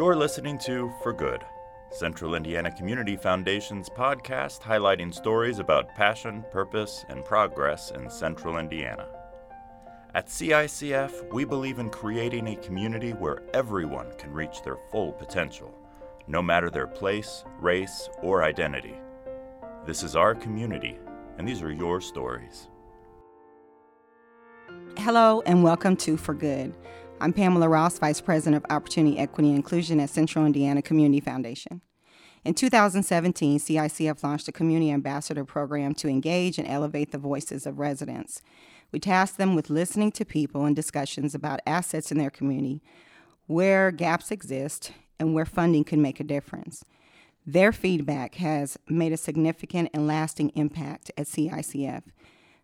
You're listening to For Good, Central Indiana Community Foundation's podcast highlighting stories about passion, purpose, and progress in Central Indiana. At CICF, we believe in creating a community where everyone can reach their full potential, no matter their place, race, or identity. This is our community, and these are your stories. Hello, and welcome to For Good. I'm Pamela Ross, Vice President of Opportunity, Equity, and Inclusion at Central Indiana Community Foundation. In 2017, CICF launched a Community Ambassador Program to engage and elevate the voices of residents. We tasked them with listening to people and discussions about assets in their community, where gaps exist, and where funding can make a difference. Their feedback has made a significant and lasting impact at CICF.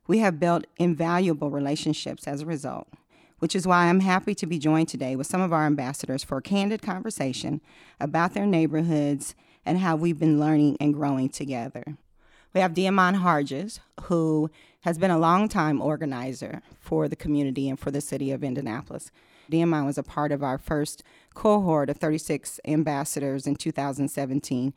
We have built invaluable relationships as a result, which is why I'm happy to be joined today with some of our ambassadors for a candid conversation about their neighborhoods and how we've been learning and growing together. We have Diamond Harges, who has been a longtime organizer for the community and for the city of Indianapolis. Diamond was a part of our first cohort of 36 ambassadors in 2017.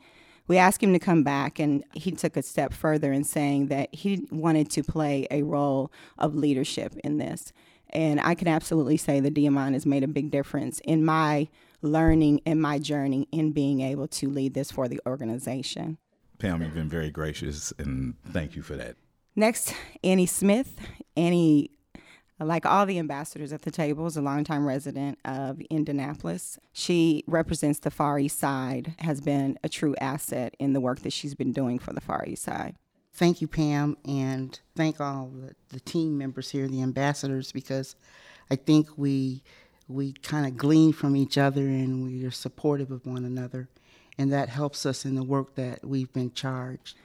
We asked him to come back, and he took a step further in saying that he wanted to play a role of leadership in this. And I can absolutely say that Diamond has made a big difference in my learning and my journey in being able to lead this for the organization. Pam, you've been very gracious, and thank you for that. Next, Annie Smith. Annie, like all the ambassadors at the table, is a longtime resident of Indianapolis. She represents the Far East Side, has been a true asset in the work that she's been doing for the Far East Side. Thank you, Pam, and thank all the, the team members here, the ambassadors, because I think we we kind of glean from each other and we are supportive of one another, and that helps us in the work that we've been charged.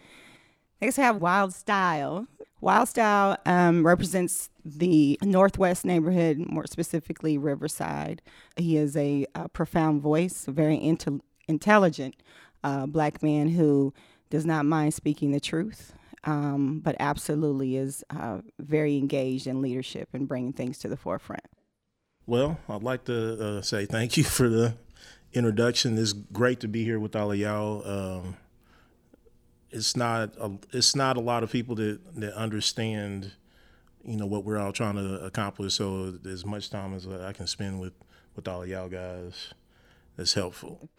Next, I have Wild Style. Wild Style um, represents the Northwest neighborhood, more specifically Riverside. He is a, a profound voice, a very inte- intelligent uh, black man who does not mind speaking the truth, um, but absolutely is uh, very engaged in leadership and bringing things to the forefront. Well, I'd like to uh, say thank you for the introduction. It's great to be here with all of y'all. Um, it's not a, it's not a lot of people that that understand, you know, what we're all trying to accomplish. So as much time as I can spend with with all of y'all guys, is helpful.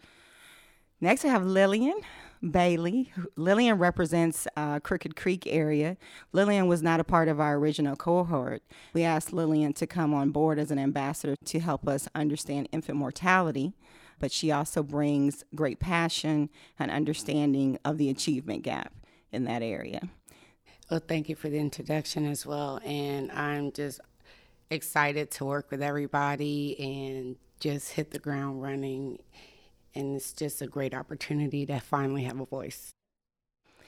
Next, I have Lillian Bailey. Lillian represents uh, Crooked Creek area. Lillian was not a part of our original cohort. We asked Lillian to come on board as an ambassador to help us understand infant mortality but she also brings great passion and understanding of the achievement gap in that area. Well, thank you for the introduction as well. And I'm just excited to work with everybody and just hit the ground running. And it's just a great opportunity to finally have a voice.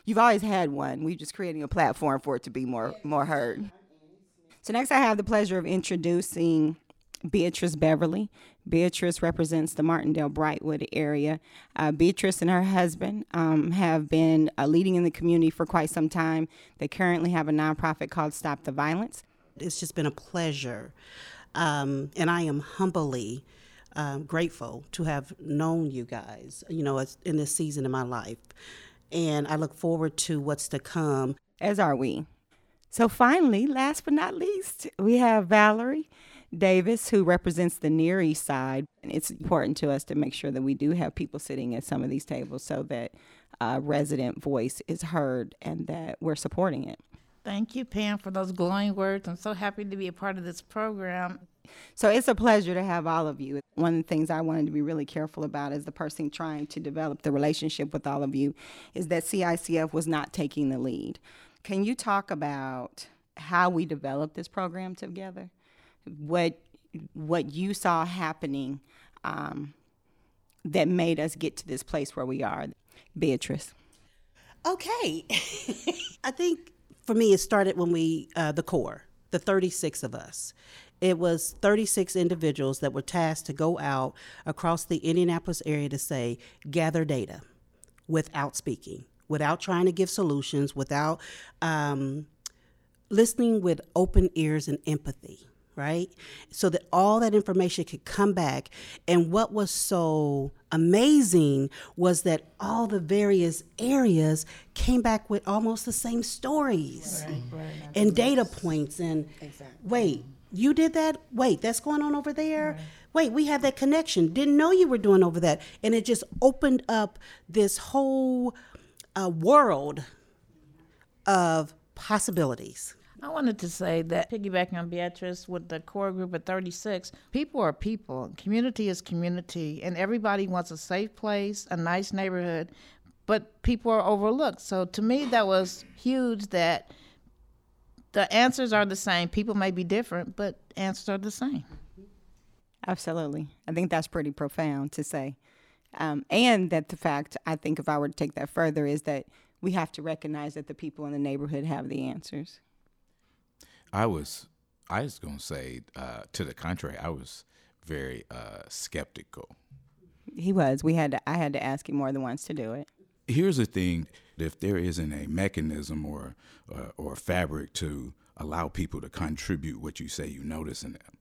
You've always had one. We're just creating a platform for it to be more more heard. So next I have the pleasure of introducing Beatrice Beverly. Beatrice represents the Martindale Brightwood area. Uh, Beatrice and her husband um, have been uh, leading in the community for quite some time. They currently have a nonprofit called Stop the Violence. It's just been a pleasure. Um, and I am humbly um, grateful to have known you guys, you know, in this season of my life. And I look forward to what's to come. As are we. So, finally, last but not least, we have Valerie. Davis, who represents the Near East Side. And It's important to us to make sure that we do have people sitting at some of these tables so that uh, resident voice is heard and that we're supporting it. Thank you, Pam, for those glowing words. I'm so happy to be a part of this program. So it's a pleasure to have all of you. One of the things I wanted to be really careful about as the person trying to develop the relationship with all of you is that CICF was not taking the lead. Can you talk about how we developed this program together? what what you saw happening um, that made us get to this place where we are, Beatrice. Okay, I think for me it started when we uh, the core, the 36 of us. It was 36 individuals that were tasked to go out across the Indianapolis area to say, gather data without speaking, without trying to give solutions, without um, listening with open ears and empathy right? So that all that information could come back. And what was so amazing was that all the various areas came back with almost the same stories and data points. And wait, you did that? Wait, that's going on over there? Wait, we have that connection. Didn't know you were doing over that. And it just opened up this whole uh, world of possibilities. I wanted to say that piggybacking on Beatrice with the core group of 36, people are people. Community is community, and everybody wants a safe place, a nice neighborhood, but people are overlooked. So to me, that was huge that the answers are the same. People may be different, but answers are the same. Absolutely. I think that's pretty profound to say. Um, and that the fact, I think if I were to take that further, is that we have to recognize that the people in the neighborhood have the answers. I was, I was going to say, uh, to the contrary, I was very uh, skeptical. He was. We had to, I had to ask him more than once to do it. Here's the thing: if there isn't a mechanism or uh, or fabric to allow people to contribute what you say you notice in them,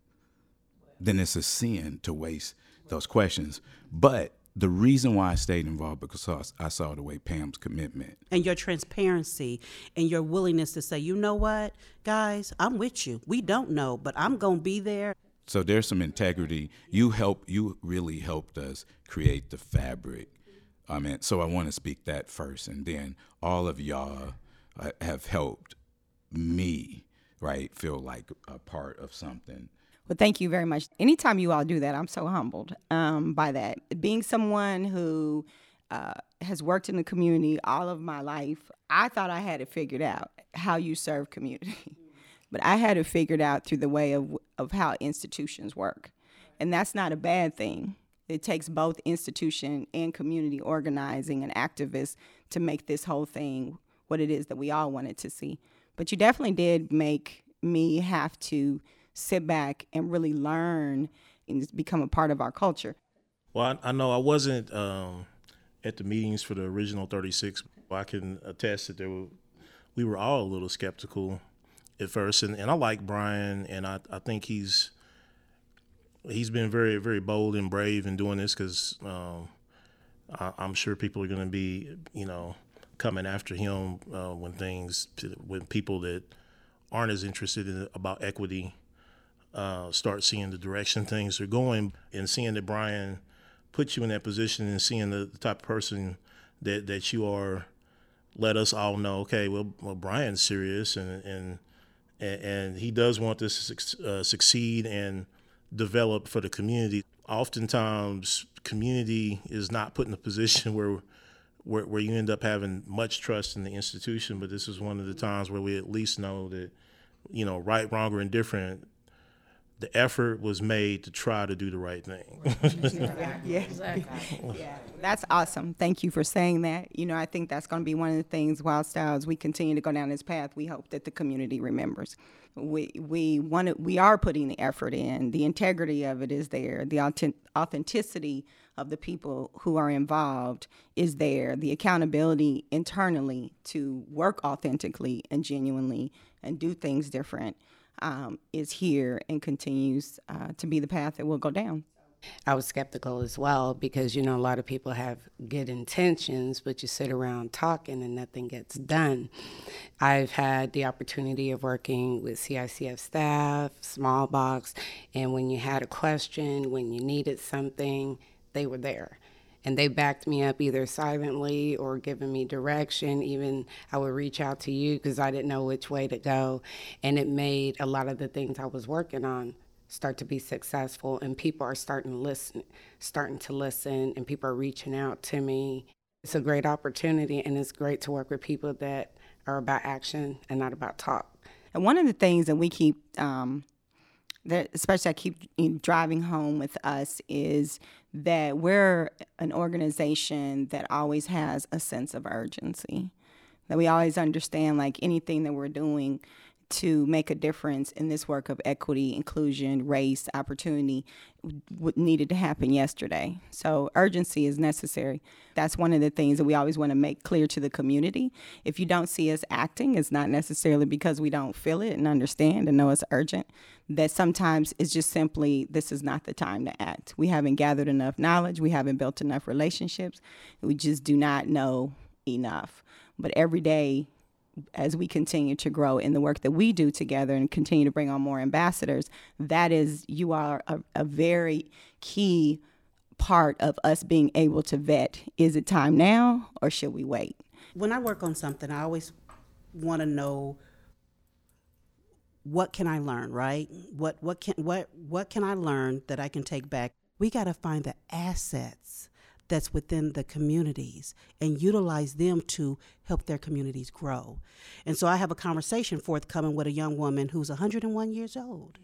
then it's a sin to waste those questions. But the reason why I stayed involved because I saw the way Pam's commitment and your transparency and your willingness to say, you know what, guys, I'm with you. We don't know, but I'm gonna be there. So there's some integrity. You help. You really helped us create the fabric. I mean, so I want to speak that first, and then all of y'all uh, have helped me, right, feel like a part of something well, thank you very much. Anytime you all do that, I'm so humbled um, by that. Being someone who uh, has worked in the community all of my life, I thought I had it figured out how you serve community. but I had it figured out through the way of, of how institutions work. And that's not a bad thing. It takes both institution and community organizing and activists to make this whole thing what it is that we all wanted to see. But you definitely did make me have to sit back and really learn and become a part of our culture. Well, I, I know I wasn't um, at the meetings for the original 36. but I can attest that there were, we were all a little skeptical at first, and, and I like Brian, and I, I think he's he's been very very bold and brave in doing this because um, I'm sure people are going to be you know coming after him uh, when things when people that aren't as interested in about equity uh, start seeing the direction things are going and seeing that Brian put you in that position and seeing the, the type of person that, that you are, let us all know, okay, well, well Brian's serious and, and, and he does want this to uh, succeed and develop for the community. Oftentimes, community is not put in a position where, where, where you end up having much trust in the institution, but this is one of the times where we at least know that, you know, right, wrong, or indifferent, the effort was made to try to do the right thing. yeah. Exactly. yeah. That's awesome. Thank you for saying that. You know, I think that's going to be one of the things while styles we continue to go down this path, we hope that the community remembers. We we want to, we are putting the effort in. The integrity of it is there. The authenticity of the people who are involved is there. The accountability internally to work authentically and genuinely and do things different um, is here and continues uh, to be the path that we'll go down. I was skeptical as well because you know a lot of people have good intentions, but you sit around talking and nothing gets done. I've had the opportunity of working with CICF staff, small box, and when you had a question, when you needed something, they were there and they backed me up either silently or giving me direction. Even I would reach out to you because I didn't know which way to go. And it made a lot of the things I was working on start to be successful and people are starting to listen starting to listen and people are reaching out to me it's a great opportunity and it's great to work with people that are about action and not about talk and one of the things that we keep um, that especially I keep driving home with us is that we're an organization that always has a sense of urgency. That we always understand like anything that we're doing to make a difference in this work of equity, inclusion, race, opportunity w- needed to happen yesterday. So urgency is necessary. That's one of the things that we always want to make clear to the community. If you don't see us acting, it's not necessarily because we don't feel it and understand and know it's urgent. That sometimes it's just simply this is not the time to act. We haven't gathered enough knowledge, we haven't built enough relationships, we just do not know enough. But every day as we continue to grow in the work that we do together and continue to bring on more ambassadors, that is, you are a, a very key part of us being able to vet is it time now or should we wait? When I work on something, I always want to know what can I learn, right? What what can what what can I learn that I can take back? We got to find the assets that's within the communities and utilize them to help their communities grow. And so I have a conversation forthcoming with a young woman who's 101 years old.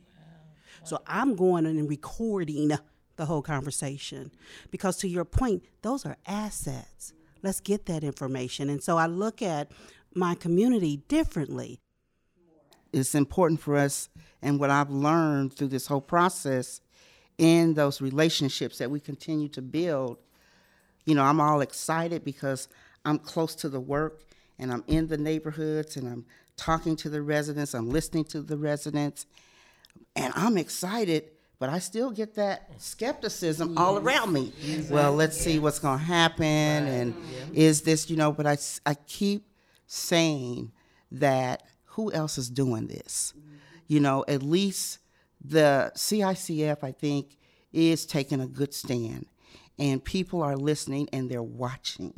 So I'm going and recording the whole conversation because to your point, those are assets. Let's get that information. And so I look at my community differently. It's important for us, and what I've learned through this whole process in those relationships that we continue to build you know, I'm all excited because I'm close to the work and I'm in the neighborhoods and I'm talking to the residents, I'm listening to the residents, and I'm excited, but I still get that skepticism yes. all around me. Well, let's see what's going to happen right. and yeah. is this, you know, but I, I keep saying that who else is doing this? Mm-hmm. You know, at least the CICF, I think, is taking a good stand and people are listening and they're watching.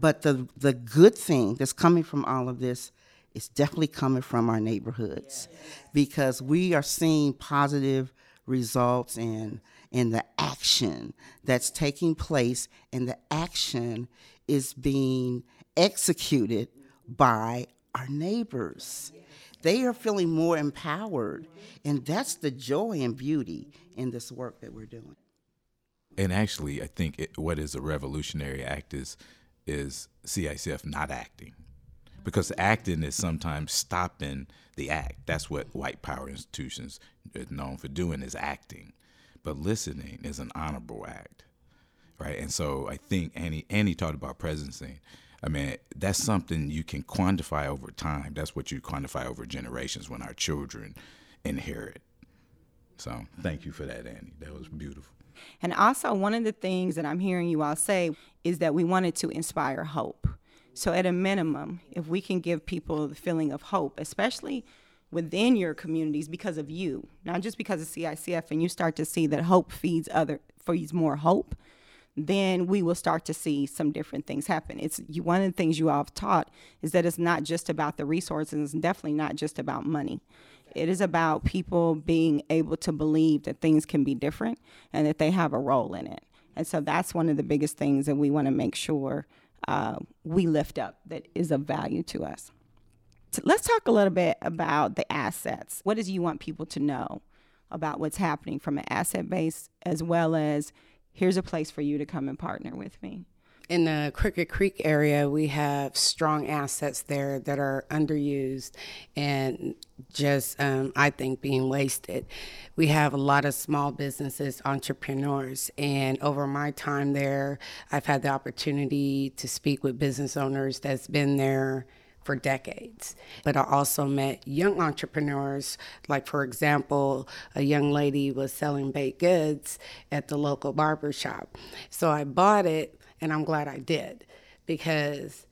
but the the good thing that's coming from all of this is definitely coming from our neighborhoods because we are seeing positive results in in the action that's taking place and the action is being executed by our neighbors. They are feeling more empowered, and that's the joy and beauty in this work that we're doing and actually, I think it, what is a revolutionary act is is CICF not acting, because acting is sometimes stopping the act. That's what white power institutions are known for doing is acting, but listening is an honorable act, right? And so I think Annie Annie talked about presencing. I mean, that's something you can quantify over time. That's what you quantify over generations when our children inherit. So thank you for that, Annie. That was beautiful. And also, one of the things that I'm hearing you all say is that we wanted to inspire hope. So, at a minimum, if we can give people the feeling of hope, especially within your communities because of you, not just because of CICF, and you start to see that hope feeds other feeds more hope, then we will start to see some different things happen. It's you, one of the things you all have taught is that it's not just about the resources, it's definitely not just about money. It is about people being able to believe that things can be different and that they have a role in it. And so that's one of the biggest things that we want to make sure uh, we lift up that is of value to us. So let's talk a little bit about the assets. What does you want people to know about what's happening from an asset base, as well as here's a place for you to come and partner with me? In the Crooked Creek area, we have strong assets there that are underused and just, um, I think, being wasted. We have a lot of small businesses, entrepreneurs, and over my time there, I've had the opportunity to speak with business owners that's been there for decades. But I also met young entrepreneurs, like, for example, a young lady was selling baked goods at the local barber shop. So I bought it and I'm glad I did because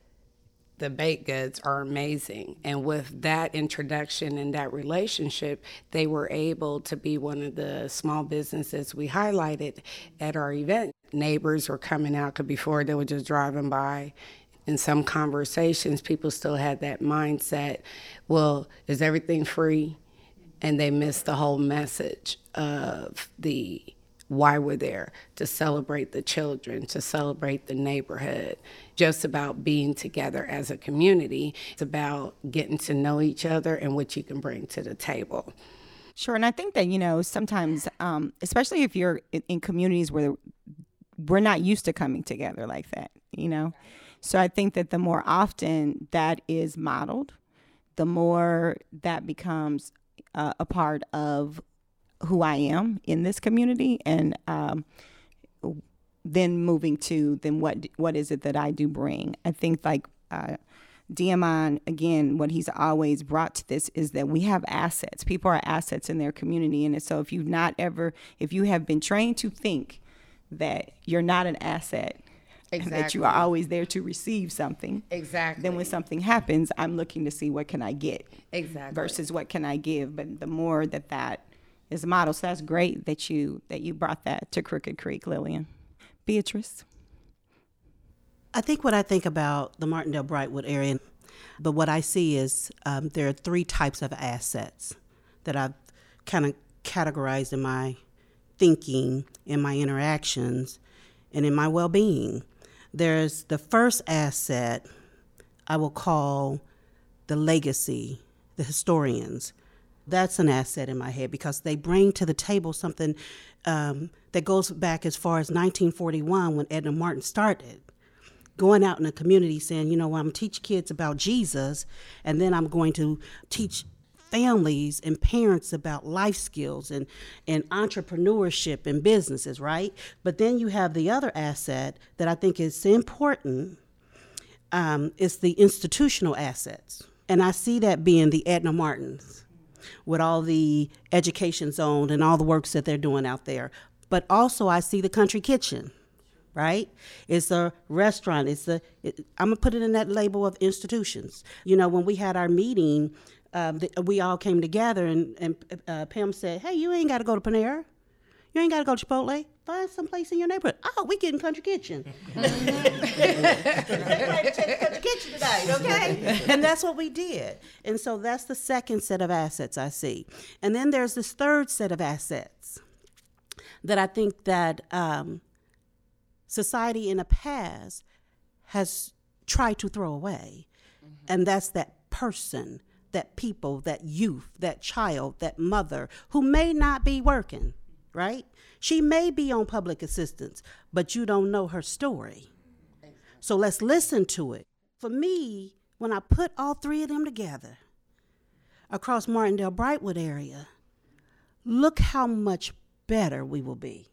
the baked goods are amazing. And with that introduction and that relationship, they were able to be one of the small businesses we highlighted at our event. Neighbors were coming out because before they were just driving by. In some conversations, people still had that mindset well, is everything free? And they missed the whole message of the why we're there to celebrate the children, to celebrate the neighborhood, just about being together as a community. It's about getting to know each other and what you can bring to the table. Sure, and I think that you know sometimes, um, especially if you're in, in communities where we're not used to coming together like that, you know. So I think that the more often that is modeled, the more that becomes uh, a part of who I am in this community, and um, then moving to then what what is it that I do bring? I think like uh, Diamond again, what he's always brought to this is that we have assets. People are assets in their community, and so if you've not ever, if you have been trained to think that you're not an asset. and That you are always there to receive something. Exactly. Then when something happens, I'm looking to see what can I get. Exactly. Versus what can I give. But the more that that is modeled, so that's great that you that you brought that to Crooked Creek, Lillian. Beatrice. I think what I think about the Martindale Brightwood area, but what I see is um, there are three types of assets that I've kind of categorized in my thinking, in my interactions, and in my well being. There's the first asset I will call the legacy, the historians. That's an asset in my head because they bring to the table something um, that goes back as far as 1941 when Edna Martin started going out in the community saying, you know, I'm teach kids about Jesus, and then I'm going to teach families and parents about life skills and, and entrepreneurship and businesses, right? But then you have the other asset that I think is important. Um, it's the institutional assets. And I see that being the Edna Martins with all the education zone and all the works that they're doing out there. But also, I see the country kitchen right? It's a restaurant. It's a. It, I'm gonna put it in that label of institutions. You know, when we had our meeting, um, the, we all came together, and and uh, Pam said, "Hey, you ain't got to go to Panera. You ain't got to go to Chipotle. Find some place in your neighborhood. Oh, we getting country kitchen. country kitchen tonight, okay? and that's what we did. And so that's the second set of assets I see. And then there's this third set of assets that I think that um, society in the past has tried to throw away. Mm-hmm. And that's that person, that people, that youth, that child, that mother who may not be working, right? She may be on public assistance, but you don't know her story. So let's listen to it. For me, when I put all three of them together across Martindale Brightwood area, look how much better we will be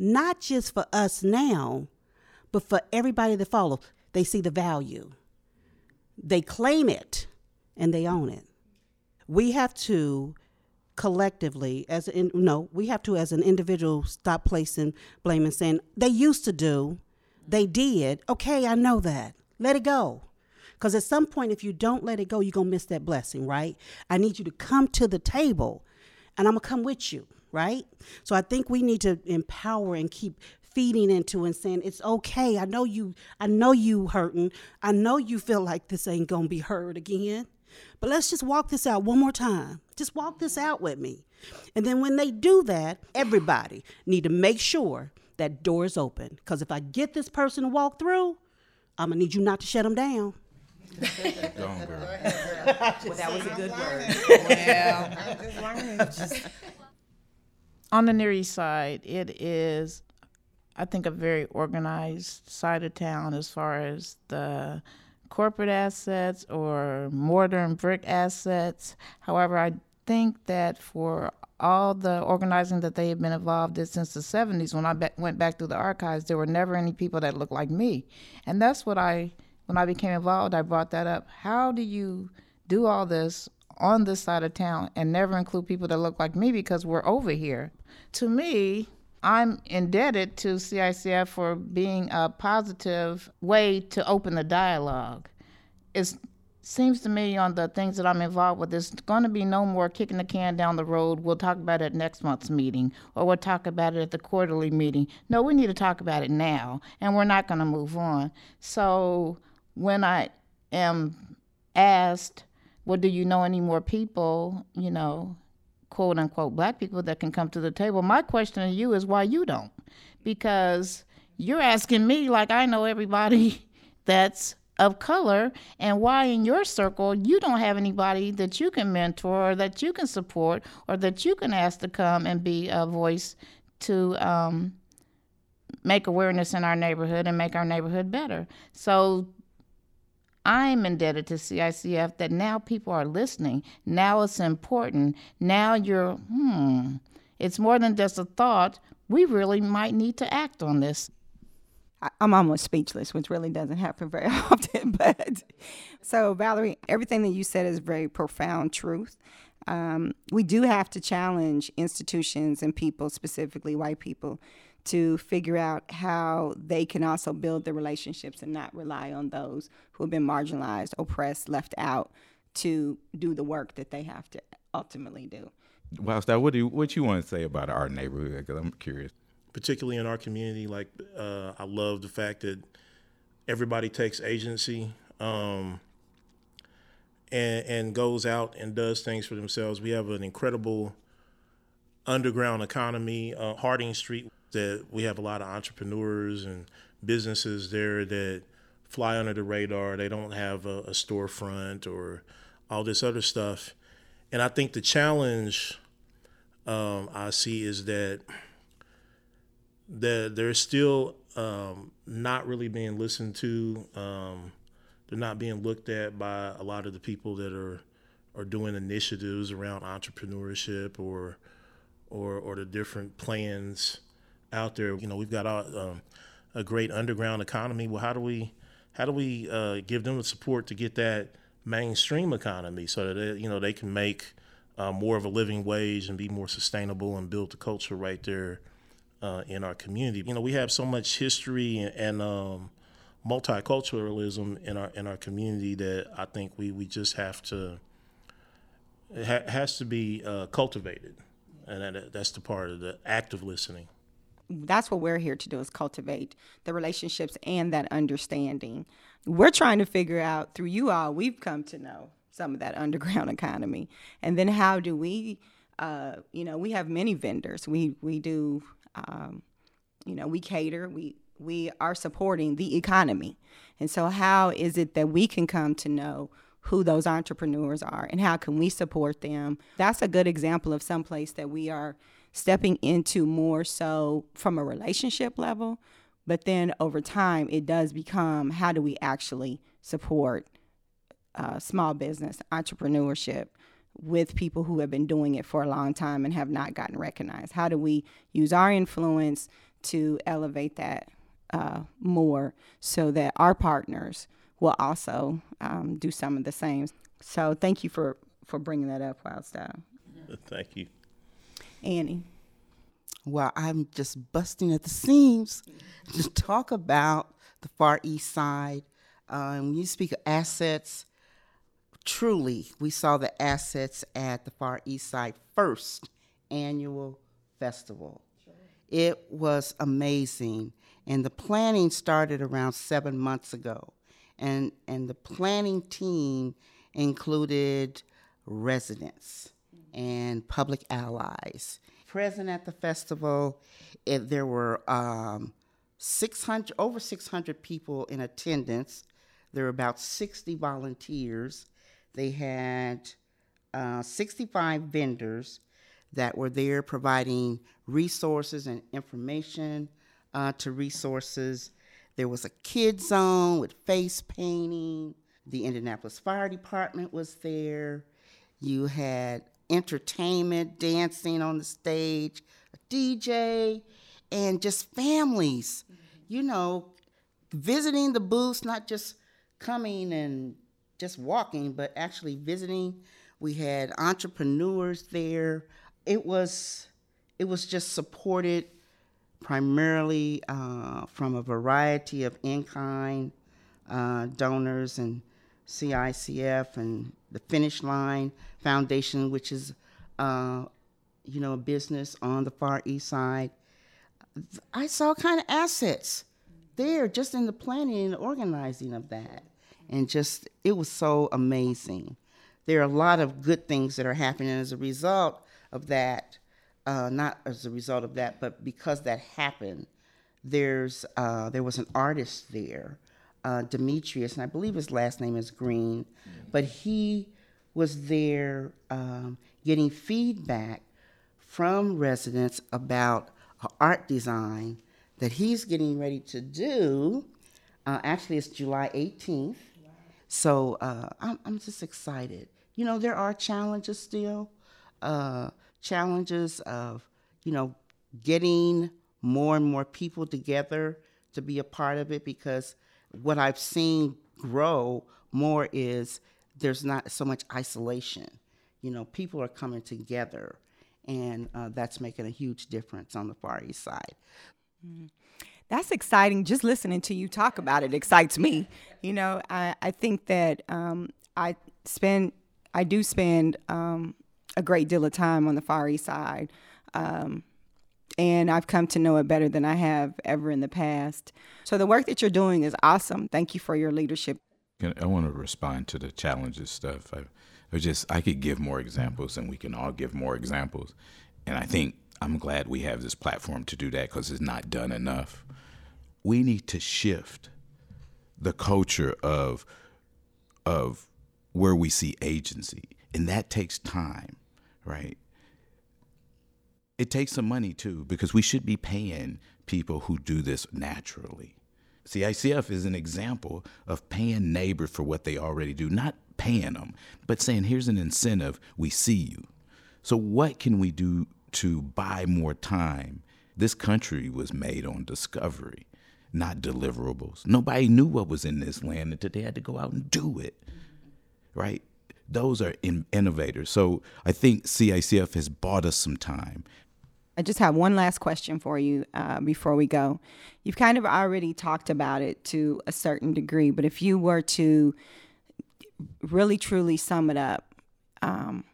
not just for us now, but for everybody that follows. They see the value, they claim it, and they own it. We have to collectively, as in, no, we have to, as an individual, stop placing blame and saying they used to do, they did. Okay, I know that. Let it go. Because at some point, if you don't let it go, you're going to miss that blessing, right? I need you to come to the table, and I'm going to come with you right? So I think we need to empower and keep feeding into and saying it's okay. I know you I know you hurting. I know you feel like this ain't going to be heard again. But let's just walk this out one more time. Just walk this out with me. And then when they do that, everybody need to make sure that door is open because if I get this person to walk through, I'm going to need you not to shut them down. Go on, girl. well, that was a good word. well, on the Near East Side, it is, I think, a very organized side of town as far as the corporate assets or mortar and brick assets. However, I think that for all the organizing that they have been involved in since the 70s, when I be- went back through the archives, there were never any people that looked like me. And that's what I, when I became involved, I brought that up. How do you do all this on this side of town and never include people that look like me because we're over here? to me, I'm indebted to CICF for being a positive way to open the dialogue. It seems to me on the things that I'm involved with, there's going to be no more kicking the can down the road. We'll talk about it next month's meeting, or we'll talk about it at the quarterly meeting. No, we need to talk about it now, and we're not going to move on. So when I am asked, well, do you know any more people, you know, quote unquote black people that can come to the table. My question to you is why you don't? Because you're asking me like I know everybody that's of color and why in your circle you don't have anybody that you can mentor or that you can support or that you can ask to come and be a voice to um, make awareness in our neighborhood and make our neighborhood better. So I'm indebted to CICF that now people are listening. Now it's important. Now you're, hmm, it's more than just a thought. We really might need to act on this. I'm almost speechless, which really doesn't happen very often. But so, Valerie, everything that you said is very profound truth. Um, we do have to challenge institutions and people, specifically white people, to figure out how they can also build the relationships and not rely on those who have been marginalized, oppressed, left out to do the work that they have to ultimately do. Well, Star, what do you, what you want to say about our neighborhood? Because I'm curious particularly in our community. Like uh, I love the fact that everybody takes agency um, and and goes out and does things for themselves. We have an incredible underground economy, uh, Harding Street. That we have a lot of entrepreneurs and businesses there that fly under the radar. They don't have a, a storefront or all this other stuff. And I think the challenge um, I see is that that they're still um, not really being listened to. Um, they're not being looked at by a lot of the people that are are doing initiatives around entrepreneurship or or or the different plans out there. You know, we've got a, um, a great underground economy. Well, how do we how do we uh, give them the support to get that mainstream economy so that they, you know they can make uh, more of a living wage and be more sustainable and build the culture right there uh, in our community. You know, we have so much history and, and um, multiculturalism in our in our community that I think we we just have to it ha- has to be uh, cultivated, and that, that's the part of the active listening. That's what we're here to do is cultivate the relationships and that understanding. We're trying to figure out through you all. We've come to know some of that underground economy, and then how do we? Uh, you know, we have many vendors. We we do um, you know, we cater, we we are supporting the economy. And so how is it that we can come to know who those entrepreneurs are and how can we support them? That's a good example of some place that we are stepping into more so from a relationship level, but then over time it does become how do we actually support uh, small business entrepreneurship with people who have been doing it for a long time and have not gotten recognized? How do we use our influence to elevate that uh, more so that our partners will also um, do some of the same? So thank you for, for bringing that up, Wildstyle. Thank you. Annie. Well, I'm just busting at the seams to talk about the Far East Side. Um, when you speak of assets, truly, we saw the assets at the Far East Side first annual festival. It was amazing. And the planning started around seven months ago. And, and the planning team included residents and public allies. Present at the festival, it, there were um, 600, over 600 people in attendance. There were about 60 volunteers they had uh, 65 vendors that were there providing resources and information uh, to resources. There was a kid zone with face painting. The Indianapolis Fire Department was there. You had entertainment, dancing on the stage, a DJ, and just families, you know, visiting the booths, not just coming and just walking, but actually visiting. We had entrepreneurs there. It was it was just supported primarily uh, from a variety of in-kind uh, donors and CICF and the Finish Line Foundation, which is uh, you know a business on the Far East Side. I saw kind of assets there just in the planning and organizing of that and just it was so amazing. There are a lot of good things that are happening as a result of that. Uh, not as a result of that, but because that happened, there's uh, there was an artist there, uh, Demetrius, and I believe his last name is Green, but he was there um, getting feedback from residents about art design that he's getting ready to do. Uh, actually, it's July 18th So uh, I'm, I'm just excited. You know, there are challenges still, uh, challenges of, you know, getting more and more people together to be a part of it because what I've seen grow more is there's not so much isolation. You know, people are coming together, and uh, that's making a huge difference on the Far East Side. Mm-hmm. That's exciting. Just listening to you talk about it excites me. You know, I, I think that um, I spend, I do spend um, a great deal of time on the Far East Side. Um, and I've come to know it better than I have ever in the past. So the work that you're doing is awesome. Thank you for your leadership. I want to respond to the challenges stuff. I, I just I could give more examples, and we can all give more examples. And I think I'm glad we have this platform to do that because it's not done enough. We need to shift the culture of of where we see agency, and that takes time, right? It takes some money too because we should be paying people who do this naturally. CICF is an example of paying neighbors for what they already do, not paying them, but saying, here's an incentive, we see you. So, what can we do to buy more time? This country was made on discovery, not deliverables. Nobody knew what was in this land until they had to go out and do it, right? Those are in- innovators. So, I think CICF has bought us some time. I just have one last question for you uh, before we go. You've kind of already talked about it to a certain degree, but if you were to really truly sum it up, um,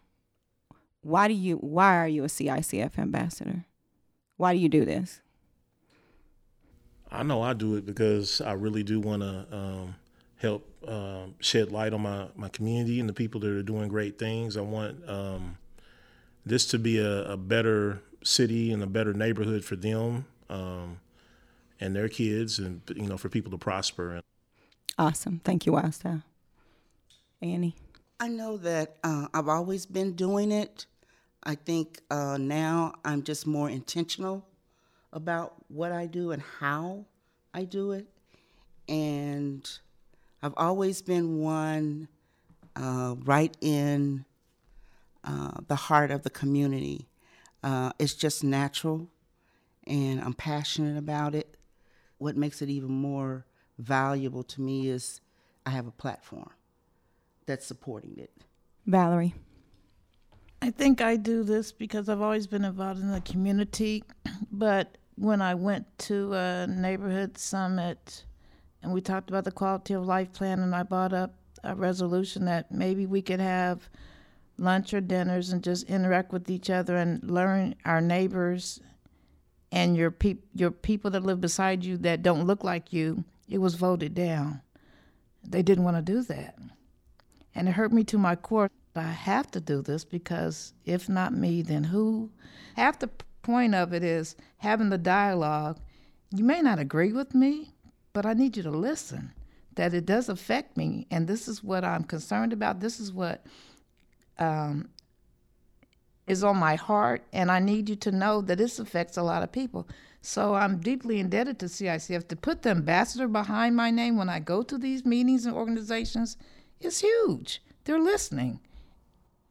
why do you why are you a CICF ambassador? Why do you do this? I know I do it because I really do want to um, help um, shed light on my, my community and the people that are doing great things. I want um, this to be a, a better city and a better neighborhood for them um, and their kids, and you know, for people to prosper. Awesome, thank you, Wildstyle. Annie, I know that uh, I've always been doing it. I think uh, now I'm just more intentional about what I do and how I do it, and I've always been one uh, right in uh, the heart of the community. Uh, it's just natural, and I'm passionate about it. What makes it even more valuable to me is I have a platform that's supporting it. Valerie. I think I do this because I've always been involved in the community, but when I went to a neighborhood summit and we talked about the quality of life plan, and I brought up a resolution that maybe we could have lunch or dinners and just interact with each other and learn our neighbors and your peop- your people that live beside you that don't look like you, it was voted down. They didn't want to do that. And it hurt me to my core. I have to do this because if not me, then who? Half the point of it is having the dialogue. You may not agree with me, but I need you to listen. That it does affect me, and this is what I'm concerned about. This is what um, is on my heart, and I need you to know that this affects a lot of people. So I'm deeply indebted to CICF to put the ambassador behind my name when I go to these meetings and organizations is huge. They're listening.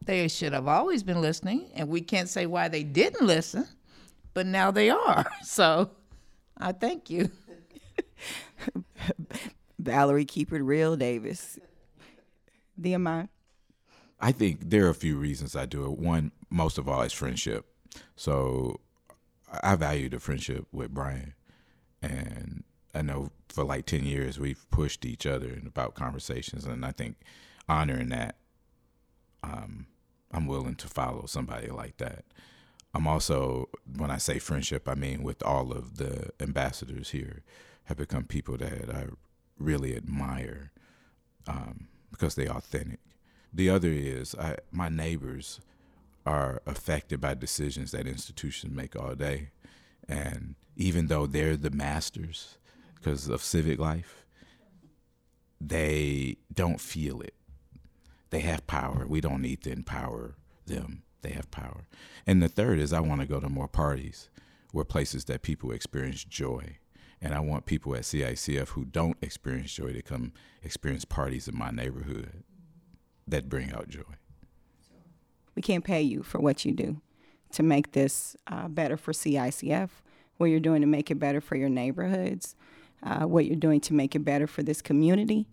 They should have always been listening, and we can't say why they didn't listen, but now they are. So I thank you. Valerie, keep it real, Davis. Diamond. I think there are a few reasons I do it. One, most of all, is friendship. So I value the friendship with Brian. And I know for like 10 years we've pushed each other about conversations. And I think honoring that, um, I'm willing to follow somebody like that. I'm also, when I say friendship, I mean with all of the ambassadors here, have become people that I really admire um, because they're authentic. The other is I, my neighbors are affected by decisions that institutions make all day. And even though they're the masters because of civic life, they don't feel it. They have power. We don't need to empower them. They have power. And the third is I want to go to more parties where places that people experience joy And I want people at CICF who don't experience joy to come experience parties in my neighborhood that bring out joy. We can't pay you for what you do to make this uh, better for CICF, what you're doing to make it better for your neighborhoods, uh, what you're doing to make it better for this community.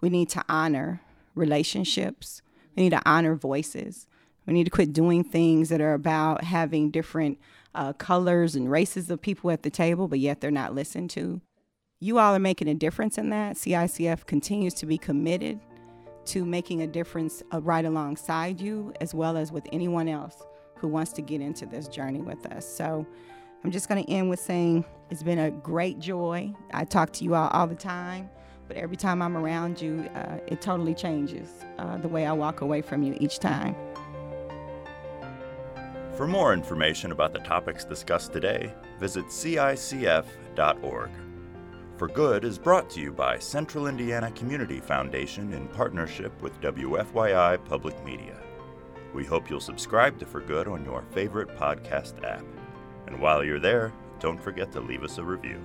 We need to honor relationships, we need to honor voices. We need to quit doing things that are about having different uh, colors and races of people at the table, but yet they're not listened to. You all are making a difference in that. CICF continues to be committed to making a difference uh, right alongside you, as well as with anyone else who wants to get into this journey with us. So I'm just going to end with saying it's been a great joy. I talk to you all all the time, but every time I'm around you, uh, it totally changes uh, the way I walk away from you each time. For more information about the topics discussed today, visit CICF.org. For Good is brought to you by Central Indiana Community Foundation in partnership with WFYI Public Media. We hope you'll subscribe to For Good on your favorite podcast app. And while you're there, don't forget to leave us a review.